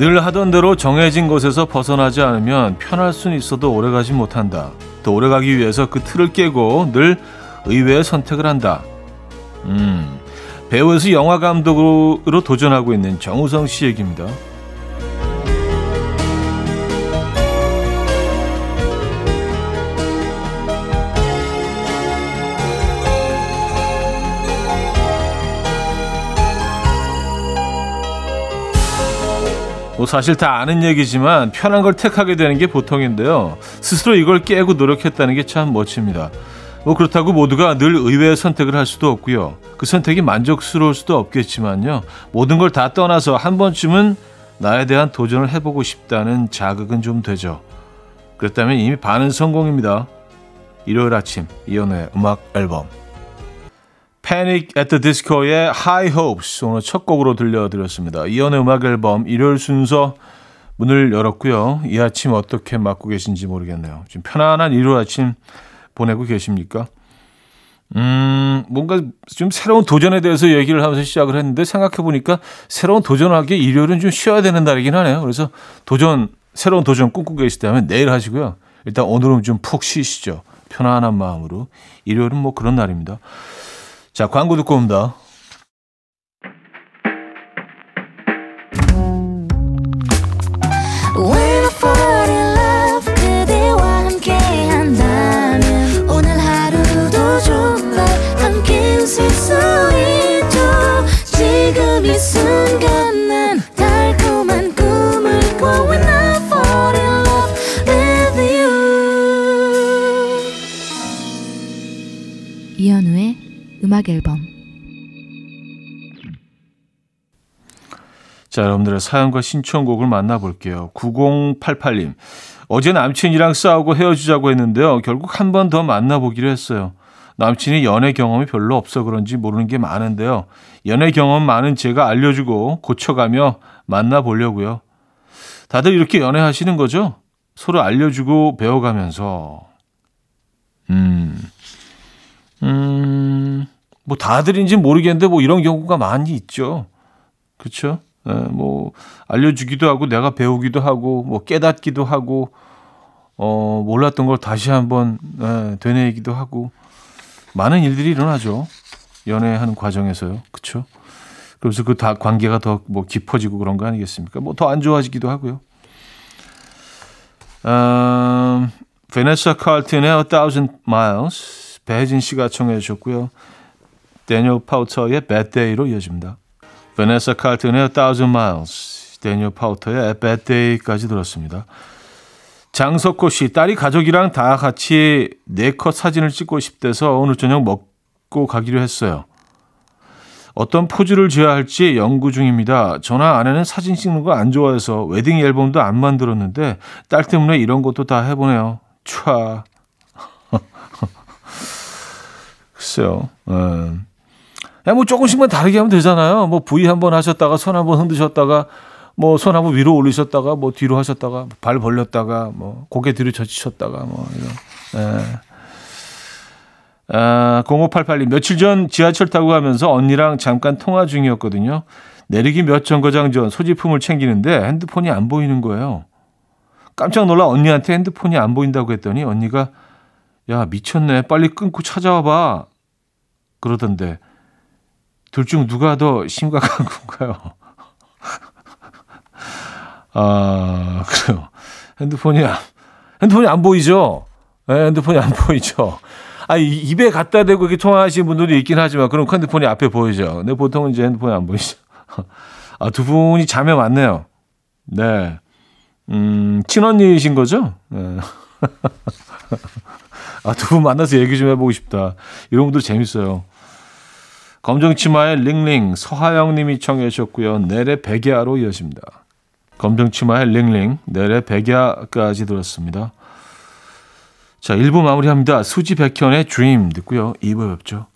늘 하던 대로 정해진 곳에서 벗어나지 않으면 편할 수는 있어도 오래가지 못한다. 또 오래가기 위해서 그 틀을 깨고 늘 의외의 선택을 한다. 음, 배우에서 영화 감독으로 도전하고 있는 정우성 씨 얘기입니다. 사실 다 아는 얘기지만 편한 걸 택하게 되는 게 보통인데요. 스스로 이걸 깨고 노력했다는 게 참 멋집니다. 뭐 그렇다고 모두가 늘 의외의 선택을 할 수도 없고요. 그 선택이 만족스러울 수도 없겠지만요. 모든 걸 다 떠나서 한 번쯤은 나에 대한 도전을 해보고 싶다는 자극은 좀 되죠. 그렇다면 이미 반은 성공입니다. 일요일 아침 이연우의 음악 앨범 Panic at the Disco의 High Hopes 오늘 첫 곡으로 들려드렸습니다. 이연의 음악 앨범 일요일 순서 문을 열었고요. 이 아침 어떻게 맞고 계신지 모르겠네요. 지금 편안한 일요일 아침 보내고 계십니까? 음, 뭔가 좀 새로운 도전에 대해서 얘기를 하면서 시작을 했는데 생각해보니까 새로운 도전하기에 일요일은 좀 쉬어야 되는 날이긴 하네요. 그래서 도전, 새로운 도전 꿈꾸고 계시다면 내일 하시고요. 일단 오늘은 좀 푹 쉬시죠. 편안한 마음으로. 일요일은 뭐 그런 날입니다. 자, 광고 듣고 옵니다. 사연과 신청곡을 만나볼게요. 9088님. 어제 남친이랑 싸우고 헤어지자고 했는데요. 결국 한 번 더 만나보기로 했어요. 남친이 연애 경험이 별로 없어 그런지 모르는 게 많은데요. 연애 경험 많은 제가 알려주고 고쳐가며 만나보려고요. 다들 이렇게 연애하시는 거죠? 서로 알려주고 배워가면서. 음, 음, 뭐 다들인지 모르겠는데 뭐 이런 경우가 많이 있죠. 그렇죠? 예, 뭐 알려주기도 하고 내가 배우기도 하고 뭐 깨닫기도 하고 어 몰랐던 걸 다시 한번 예, 되뇌기도 하고 많은 일들이 일어나죠. 연애하는 과정에서요. 그렇죠? 그래서 그 다 관계가 더 뭐 깊어지고 그런 거 아니겠습니까? 뭐 더 안 좋아지기도 하고요. 음, 베네사 칼튼의 A Thousand Miles 배혜진 씨가 청해 주셨고요. Daniel Powter의 Bad Day로 이어집니다. 베네사 칼튼의 Thousand Miles, Daniel Powter의 Bad Day까지 들었습니다. 장석호 씨, 딸이 가족이랑 다 같이 네 컷 사진을 찍고 싶대서 오늘 저녁 먹고 가기로 했어요. 어떤 포즈를 지어야 할지 연구 중입니다. 저나 아내는 사진 찍는 거 안 좋아해서 웨딩 앨범도 안 만들었는데 딸 때문에 이런 것도 다 해보네요. 촤. 글쎄요. 음. 야, 뭐 조금씩만 다르게 하면 되잖아요. 뭐 V 한번 하셨다가 손 한번 흔드셨다가 뭐 손 한번 위로 올리셨다가 뭐 뒤로 하셨다가 발 벌렸다가 뭐 고개 뒤로 젖히셨다가 뭐 이런. 예. 아, 0588님 며칠 전 지하철 타고 가면서 언니랑 잠깐 통화 중이었거든요. 내리기 몇 정거장 전 소지품을 챙기는데 핸드폰이 안 보이는 거예요. 깜짝 놀라 언니한테 핸드폰이 안 보인다고 했더니 언니가 야 미쳤네 빨리 끊고 찾아와 봐 그러던데 둘 중 누가 더 심각한 건가요? 아, 그래요. 핸드폰이, 핸드폰이 안 보이죠? 네, 핸드폰이 안 보이죠? 아, 입에 갖다 대고 이렇게 통화하시는 분들이 있긴 하지만, 그럼 핸드폰이 앞에 보이죠? 근데 보통은 이제 핸드폰이 안 보이죠. 아, 두 분이 자매 맞네요. 네. 음, 친언니이신 거죠? 네. 아, 두 분 만나서 얘기 좀 해보고 싶다. 이런 분들 재밌어요. 검정치마의 링링 서하영 님이 청해 주셨고요. 내래 백야로 이어집니다. 검정치마의 링링 내래 백야까지 들었습니다. 자, 1부 마무리합니다. 수지 백현의 Dream 듣고요. 2부 뵙죠.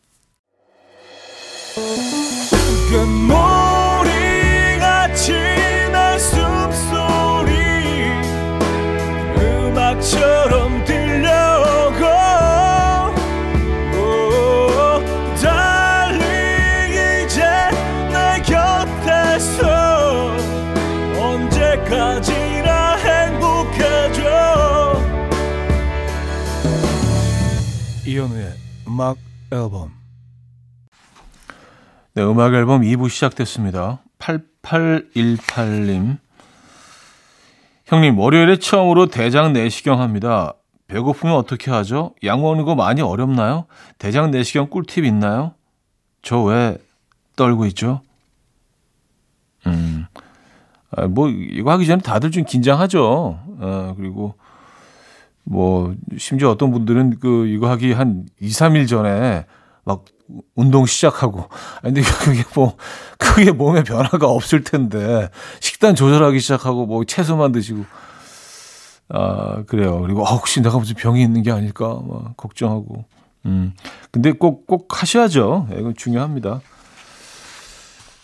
이현우의 음악 앨범 네, 음악 앨범 2부 시작됐습니다. 8818님 형님, 월요일에 처음으로 대장 내시경 합니다. 배고프면 어떻게 하죠? 약 먹는 거 많이 어렵나요? 대장 내시경 꿀팁 있나요? 저 왜 떨고 있죠? 음, 아, 뭐, 이거 하기 전에 다들 좀 긴장하죠. 아, 그리고 뭐 심지어 어떤 분들은 그 이거 하기 한 2, 3일 전에 막 운동 시작하고. 근데 그게 뭐 그게 몸에 변화가 없을 텐데 식단 조절하기 시작하고 뭐 채소만 드시고. 아 그래요. 그리고 아, 혹시 내가 무슨 병이 있는 게 아닐까? 막 걱정하고. 음. 근데 꼭꼭 하셔야죠. 예, 이건 중요합니다.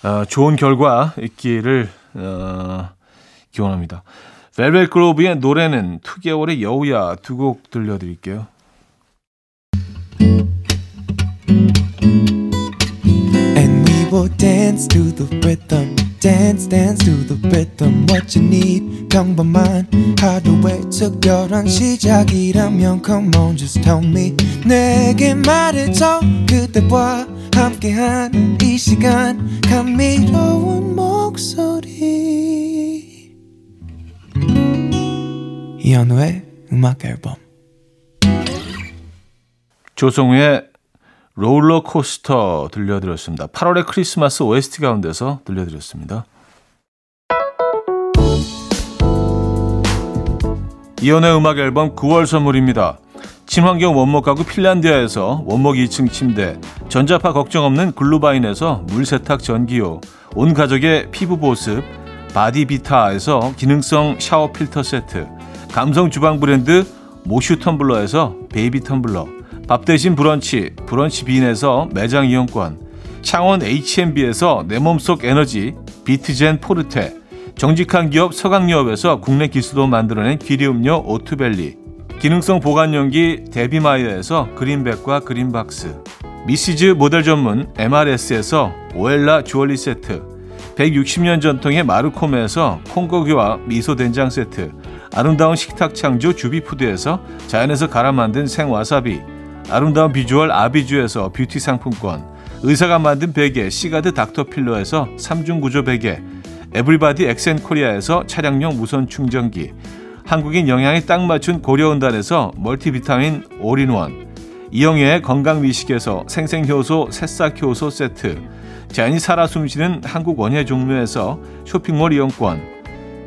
아 좋은 결과 있기를 어, 기원합니다. 벨벳 그로브의 노래는 2개월의 여우야 두 곡 들려드릴게요. 함께한 이 시간 감미로운 목소리 이현우의 음악 앨범 조성우의 롤러코스터 들려드렸습니다. 8월의 크리스마스 OST 가운데서 들려드렸습니다. 이연의 음악 앨범 9월 선물입니다. 친환경 원목 가구 핀란디아에서 원목 2층 침대, 전자파 걱정 없는 글루바인에서 물세탁 전기요, 온 가족의 피부 보습, 바디비타에서 기능성 샤워 필터 세트, 감성 주방 브랜드 모슈 텀블러에서 베이비 텀블러, 밥 대신 브런치, 브런치 빈에서 매장 이용권, 창원 H&B에서 내 몸속 에너지, 비트젠 포르테, 정직한 기업 서강유업에서 국내 기술로 만들어낸 기리음료 오투벨리, 기능성 보관용기 데비마이어에서 그린백과 그린박스, 미시즈 모델 전문 MRS에서 오엘라 주얼리 세트, 160년 전통의 마루코메에서 콩고기와 미소 된장 세트, 아름다운 식탁 창조 주비푸드에서 자연에서 갈아 만든 생와사비 아름다운 비주얼 아비주에서 뷰티 상품권 의사가 만든 베개 시가드 닥터필러에서 3중 구조 베개 에브리바디 엑센코리아에서 차량용 무선 충전기 한국인 영양에 딱 맞춘 고려은단에서 멀티비타민 올인원 이영애의 건강미식에서 생생효소 새싹효소 세트 자연이 살아 숨쉬는 한국 원예 종묘에서 쇼핑몰 이용권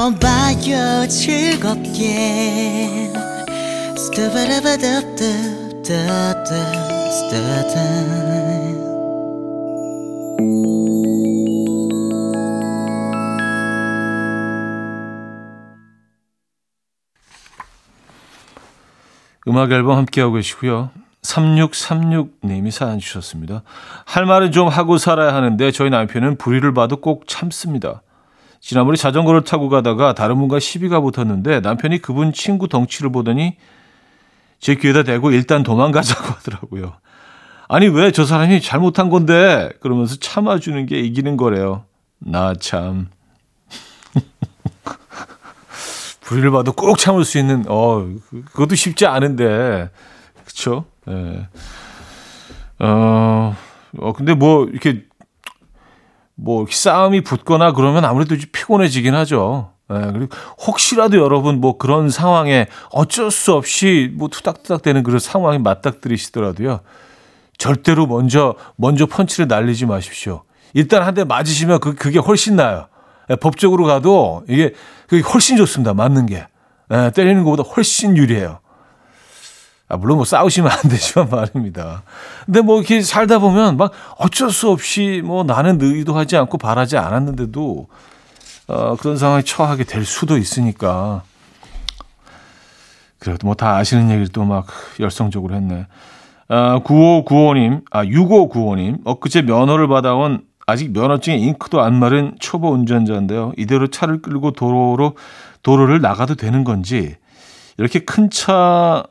들어봐요 즐겁게 음악 앨범 함께하고 계시고요. 3636님이 사연 주셨습니다. 할 말은 좀 하고 살아야 하는데 저희 남편은 불의를 봐도 꼭 참습니다. 지난번에 자전거를 타고 가다가 다른 분과 시비가 붙었는데 남편이 그분 친구 덩치를 보더니 제 귀에다 대고 일단 도망가자고 하더라고요. 아니 왜 저 사람이 잘못한 건데 그러면서 참아주는 게 이기는 거래요. 나 참. 불의를 봐도 꼭 참을 수 있는 어 그것도 쉽지 않은데 그렇죠. 예. 어, 어 근데 뭐 이렇게 뭐 싸움이 붙거나 그러면 아무래도 좀 피곤해지긴 하죠. 예, 그리고 혹시라도 여러분 뭐 그런 상황에 어쩔 수 없이 뭐 투닥투닥 되는 그런 상황에 맞닥뜨리시더라도요. 절대로 먼저 먼저 펀치를 날리지 마십시오. 일단 한 대 맞으시면 그 그게 훨씬 나아요. 예, 법적으로 가도 이게 그게 훨씬 좋습니다. 맞는 게. 예, 때리는 것보다 훨씬 유리해요. 아, 물론 뭐 싸우시면 안 되지만 말입니다. 근데 뭐 이렇게 살다 보면 막 어쩔 수 없이 뭐 나는 의도하지 않고 바라지 않았는데도 어, 그런 상황에 처하게 될 수도 있으니까 그래도 뭐 다 아시는 얘기를 또 막 열성적으로 했네. 아, 9595님, 아, 6595님, 엊그제 면허를 받아온 아직 면허증에 잉크도 안 마른 초보 운전자인데요. 이대로 차를 끌고 도로로, 도로를 나가도 되는 건지, 이렇게 큰 차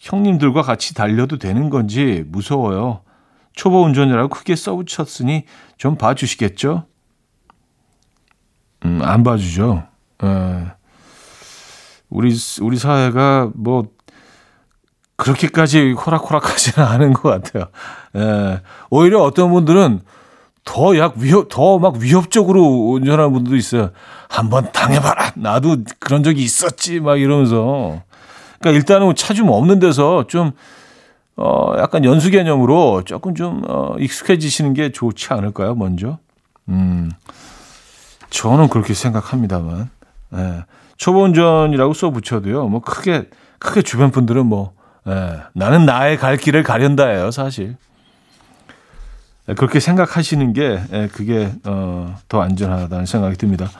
형님들과 같이 달려도 되는 건지 무서워요. 초보 운전자라고 크게 써붙였으니 좀 봐주시겠죠? 음, 안 봐주죠. 에. 예. 우리 우리 사회가 뭐 그렇게까지 호락호락하지는 않은 것 같아요. 예. 오히려 어떤 분들은 더 약 위협, 더 막 위협적으로 운전하는 분들도 있어요. 한번 당해봐라. 나도 그런 적이 있었지. 막 이러면서. 그러니까 일단은 차 좀 없는 데서 좀, 어, 약간 연수 개념으로 조금 좀, 어, 익숙해지시는 게 좋지 않을까요? 먼저. 음. 저는 그렇게 생각합니다만. 예. 초보 운전이라고 써 붙여도요. 뭐 크게 크게 주변 분들은 뭐 예, 나는 나의 갈 길을 가련다예요, 사실. 예, 그렇게 생각하시는 게 예, 그게 어, 더 안전하다는 생각이 듭니다.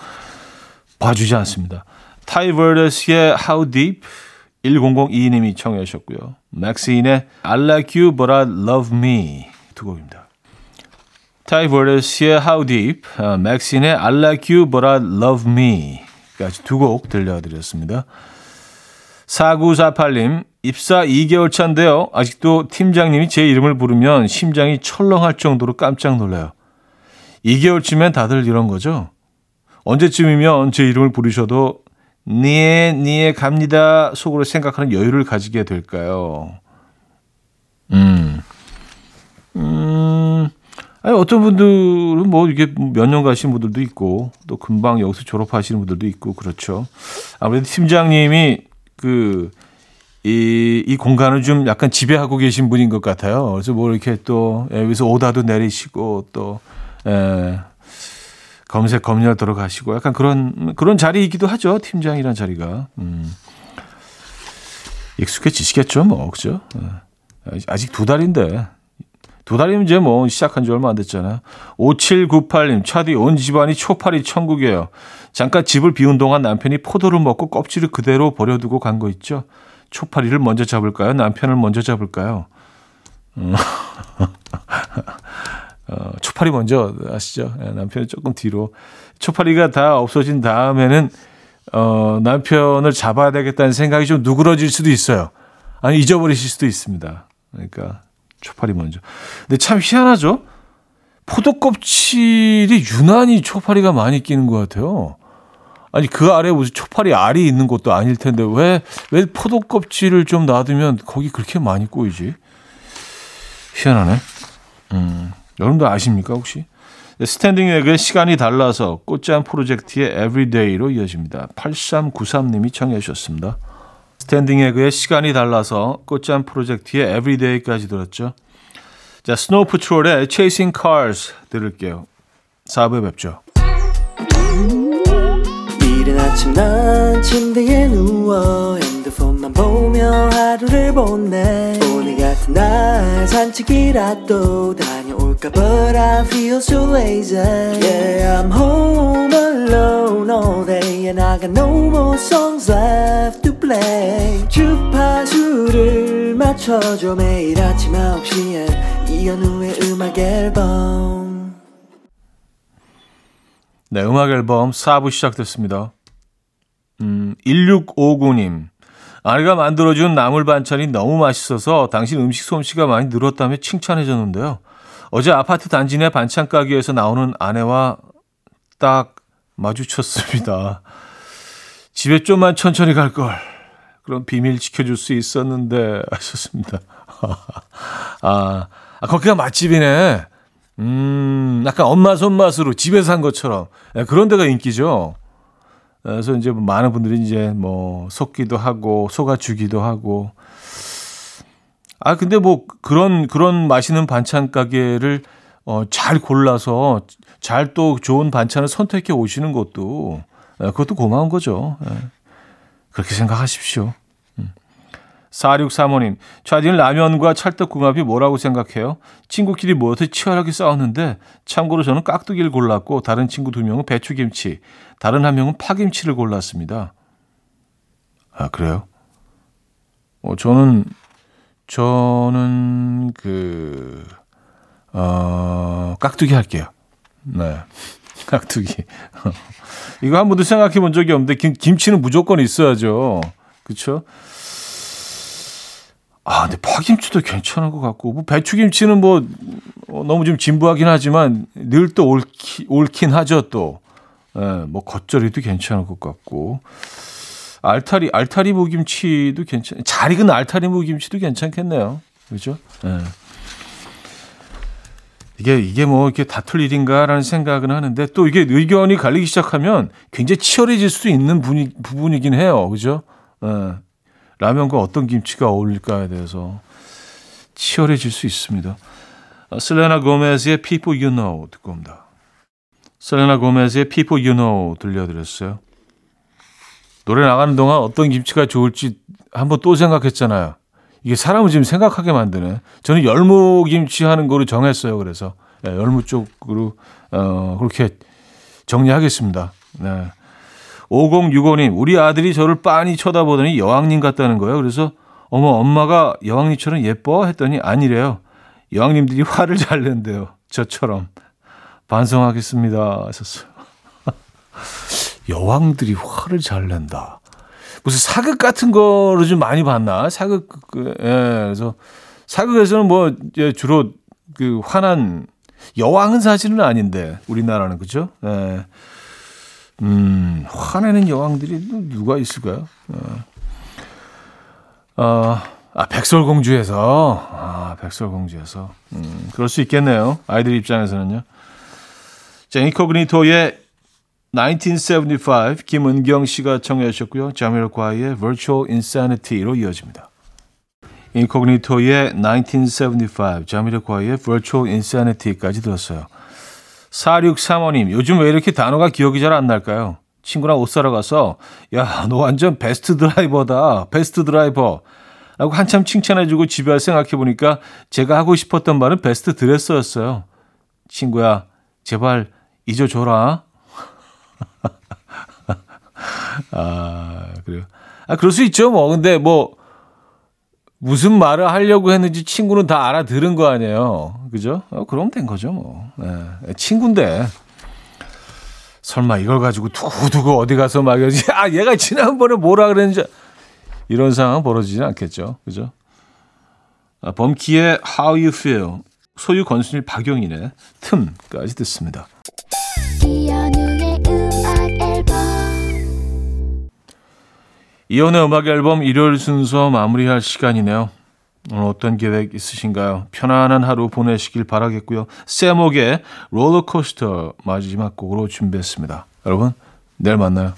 봐주지 않습니다. Tai Verdes의 How Deep 1002님이 청해 주셨고요. Maxine의 I Like You But I Love Me 두 곡입니다. Tai Verdes의 How Deep, 어, Maxine의 I Like You But I Love Me 까지 두 곡 들려드렸습니다. 4948님, 입사 2개월 차인데요. 아직도 팀장님이 제 이름을 부르면 심장이 철렁할 정도로 깜짝 놀라요. 2개월쯤엔 다들 이런 거죠? 언제쯤이면 제 이름을 부르셔도 니에 니에 갑니다 속으로 생각하는 여유를 가지게 될까요? 음. 음. 아니, 어떤 분들은 뭐 이게 몇 년 가신 분들도 있고 또 금방 여기서 졸업하시는 분들도 있고 그렇죠. 아무래도 팀장님이 그, 이, 이 공간을 좀 약간 지배하고 계신 분인 것 같아요. 그래서 뭐 이렇게 또 여기서 오다도 내리시고 또, 에, 검색 검열 들어가시고 약간 그런, 그런 자리이기도 하죠. 팀장이란 자리가. 음. 익숙해지시겠죠, 뭐, 그죠? 아직 두 달인데. 두 달이면 이제 뭐 시작한 지 얼마 안 됐잖아요. 5798님, 차디 온 집안이 초파리 천국이에요. 잠깐 집을 비운 동안 남편이 포도를 먹고 껍질을 그대로 버려두고 간 거 있죠. 초파리를 먼저 잡을까요? 남편을 먼저 잡을까요? 어, 어 초파리 먼저 아시죠? 네, 남편이 조금 뒤로. 초파리가 다 없어진 다음에는 어, 남편을 잡아야 되겠다는 생각이 좀 누그러질 수도 있어요. 아니 잊어버리실 수도 있습니다. 그러니까 초파리 먼저. 근데 참 희한하죠? 포도 껍질이 유난히 초파리가 많이 끼는 것 같아요. 아니 그 아래 무슨 초파리 알이 있는 것도 아닐 텐데 왜 왜 포도 껍질을 좀 놔두면 거기 그렇게 많이 꼬이지? 희한하네. 음, 여러분도 아십니까 혹시? Standing Egg의 시간이 달라서 꽃잠 프로젝트의 Everyday로 이어집니다. 8393님이 청해 주셨습니다. Standing Egg의 시간이 달라서 꽃잠 프로젝트의 Everyday까지 들었죠. 자, Snow Patrol의 Chasing Cars 들을게요. 4부에 뵙죠. 이른 아침 난 침대에 누워 핸드폰만 보며 하루를 보내 오늘 같은 날 산책이라도 다녀 올까 But I feel so lazy Yeah I'm home alone all day And I got no more songs left to play 주파수를 맞춰줘 매일 아침 9시에 이현우의 음악 앨범 네, 음악 앨범 4부 시작됐습니다. 음, 1659님. 아내가 만들어준 나물 반찬이 너무 맛있어서 당신 음식 솜씨가 많이 늘었다며 칭찬해 줬는데요. 어제 아파트 단지 내 반찬 가게에서 나오는 아내와 딱 마주쳤습니다. 집에 좀만 천천히 갈 걸. 그럼 비밀 지켜줄 수 있었는데 하셨습니다. 아, 아 거기가 맛집이네. 음, 약간 엄마 손맛으로 집에서 한 것처럼 네, 그런 데가 인기죠. 그래서 이제 뭐 많은 분들이 이제 뭐 속기도 하고 속아주기도 하고 아 근데 뭐 그런 그런 맛있는 반찬 가게를 어, 잘 골라서 잘 또 좋은 반찬을 선택해 오시는 것도 네, 그것도 고마운 거죠. 네. 그렇게 생각하십시오. 4635님, 차디는 라면과 찰떡궁합이 뭐라고 생각해요? 친구끼리 모여서 치열하게 싸웠는데, 참고로 저는 깍두기를 골랐고, 다른 친구 두 명은 배추김치, 다른 한 명은 파김치를 골랐습니다. 아, 그래요? 어, 저는, 저는 그, 어, 깍두기 할게요. 네. 깍두기. 이거 한 번도 생각해 본 적이 없는데, 김, 김치는 무조건 있어야죠. 그쵸? 아, 근데 파김치도 괜찮은 것 같고, 뭐 배추김치는 뭐, 어, 너무 좀 진부하긴 하지만, 늘 또 옳긴 하죠, 또. 예, 뭐 겉절이도 괜찮을 것 같고 알타리 알타리 무김치도 괜찮. 잘 익은 알타리 무김치도 괜찮겠네요. 그렇죠? 예. 이게 이게 뭐 이렇게 다툴 일인가라는 생각은 하는데 또 이게 의견이 갈리기 시작하면 굉장히 치열해질 수 있는 분위, 부분이긴 해요. 그죠? 예. 라면과 어떤 김치가 어울릴까에 대해서 치열해질 수 있습니다. 슬레나 고메즈의 People You Know 듣고 옵니다. 셀레나 고메즈의 People You Know 들려드렸어요. 노래 나가는 동안 어떤 김치가 좋을지 한번 또 생각했잖아요. 이게 사람을 지금 생각하게 만드네. 저는 열무 김치 하는 거로 정했어요. 그래서 네, 열무 쪽으로 어, 그렇게 정리하겠습니다. 네. 5065님, 우리 아들이 저를 빤히 쳐다보더니 여왕님 같다는 거예요. 그래서 어머 엄마가 여왕님처럼 예뻐 했더니 아니래요. 여왕님들이 화를 잘 낸대요. 저처럼. 반성하겠습니다. 하셨어요. 여왕들이 화를 잘 낸다. 무슨 사극 같은 거를 좀 많이 봤나? 사극, 그, 예, 그래서 사극에서는 뭐, 이제 주로 그 화난, 여왕은 사실은 아닌데, 우리나라는, 그죠? 예. 음, 화내는 여왕들이 누가 있을까요? 예. 어, 아, 백설공주에서, 아, 백설공주에서. 음, 그럴 수 있겠네요. 아이들 입장에서는요. 자, 인코그니토의 1975 김은경 씨가 청해 주셨고요. 자미로과의 Virtual Insanity로 이어집니다. 인코그니토의 1975 자미로과의 Virtual Insanity까지 들었어요. 4635님, 요즘 왜 이렇게 단어가 기억이 잘 안 날까요? 친구랑 옷 사러 가서 야, 너 완전 베스트 드라이버다. 베스트 드라이버. 라고 한참 칭찬해주고 집에 생각해보니까 제가 하고 싶었던 말은 베스트 드레서였어요. 친구야, 제발 잊어줘라. 아, 그래요. 아, 그럴 수 있죠, 뭐. 근데 뭐, 무슨 말을 하려고 했는지 친구는 다 알아들은 거 아니에요. 그죠? 어, 그럼 된 거죠, 뭐. 네. 친구인데. 설마 이걸 가지고 두고두고 어디 가서 막, 아, 얘가 지난번에 뭐라 그랬는지. 이런 상황 벌어지진 않겠죠. 그죠? 아, 범키의 How You Feel. 소유 건순일 박용인의 틈까지 듣습니다. 이연의 음악 앨범 일요일 순서 마무리할 시간이네요. 오늘 어떤 계획 있으신가요? 편안한 하루 보내시길 바라겠고요. 세목의 롤러코스터 마지막 곡으로 준비했습니다. 여러분, 내일 만나요.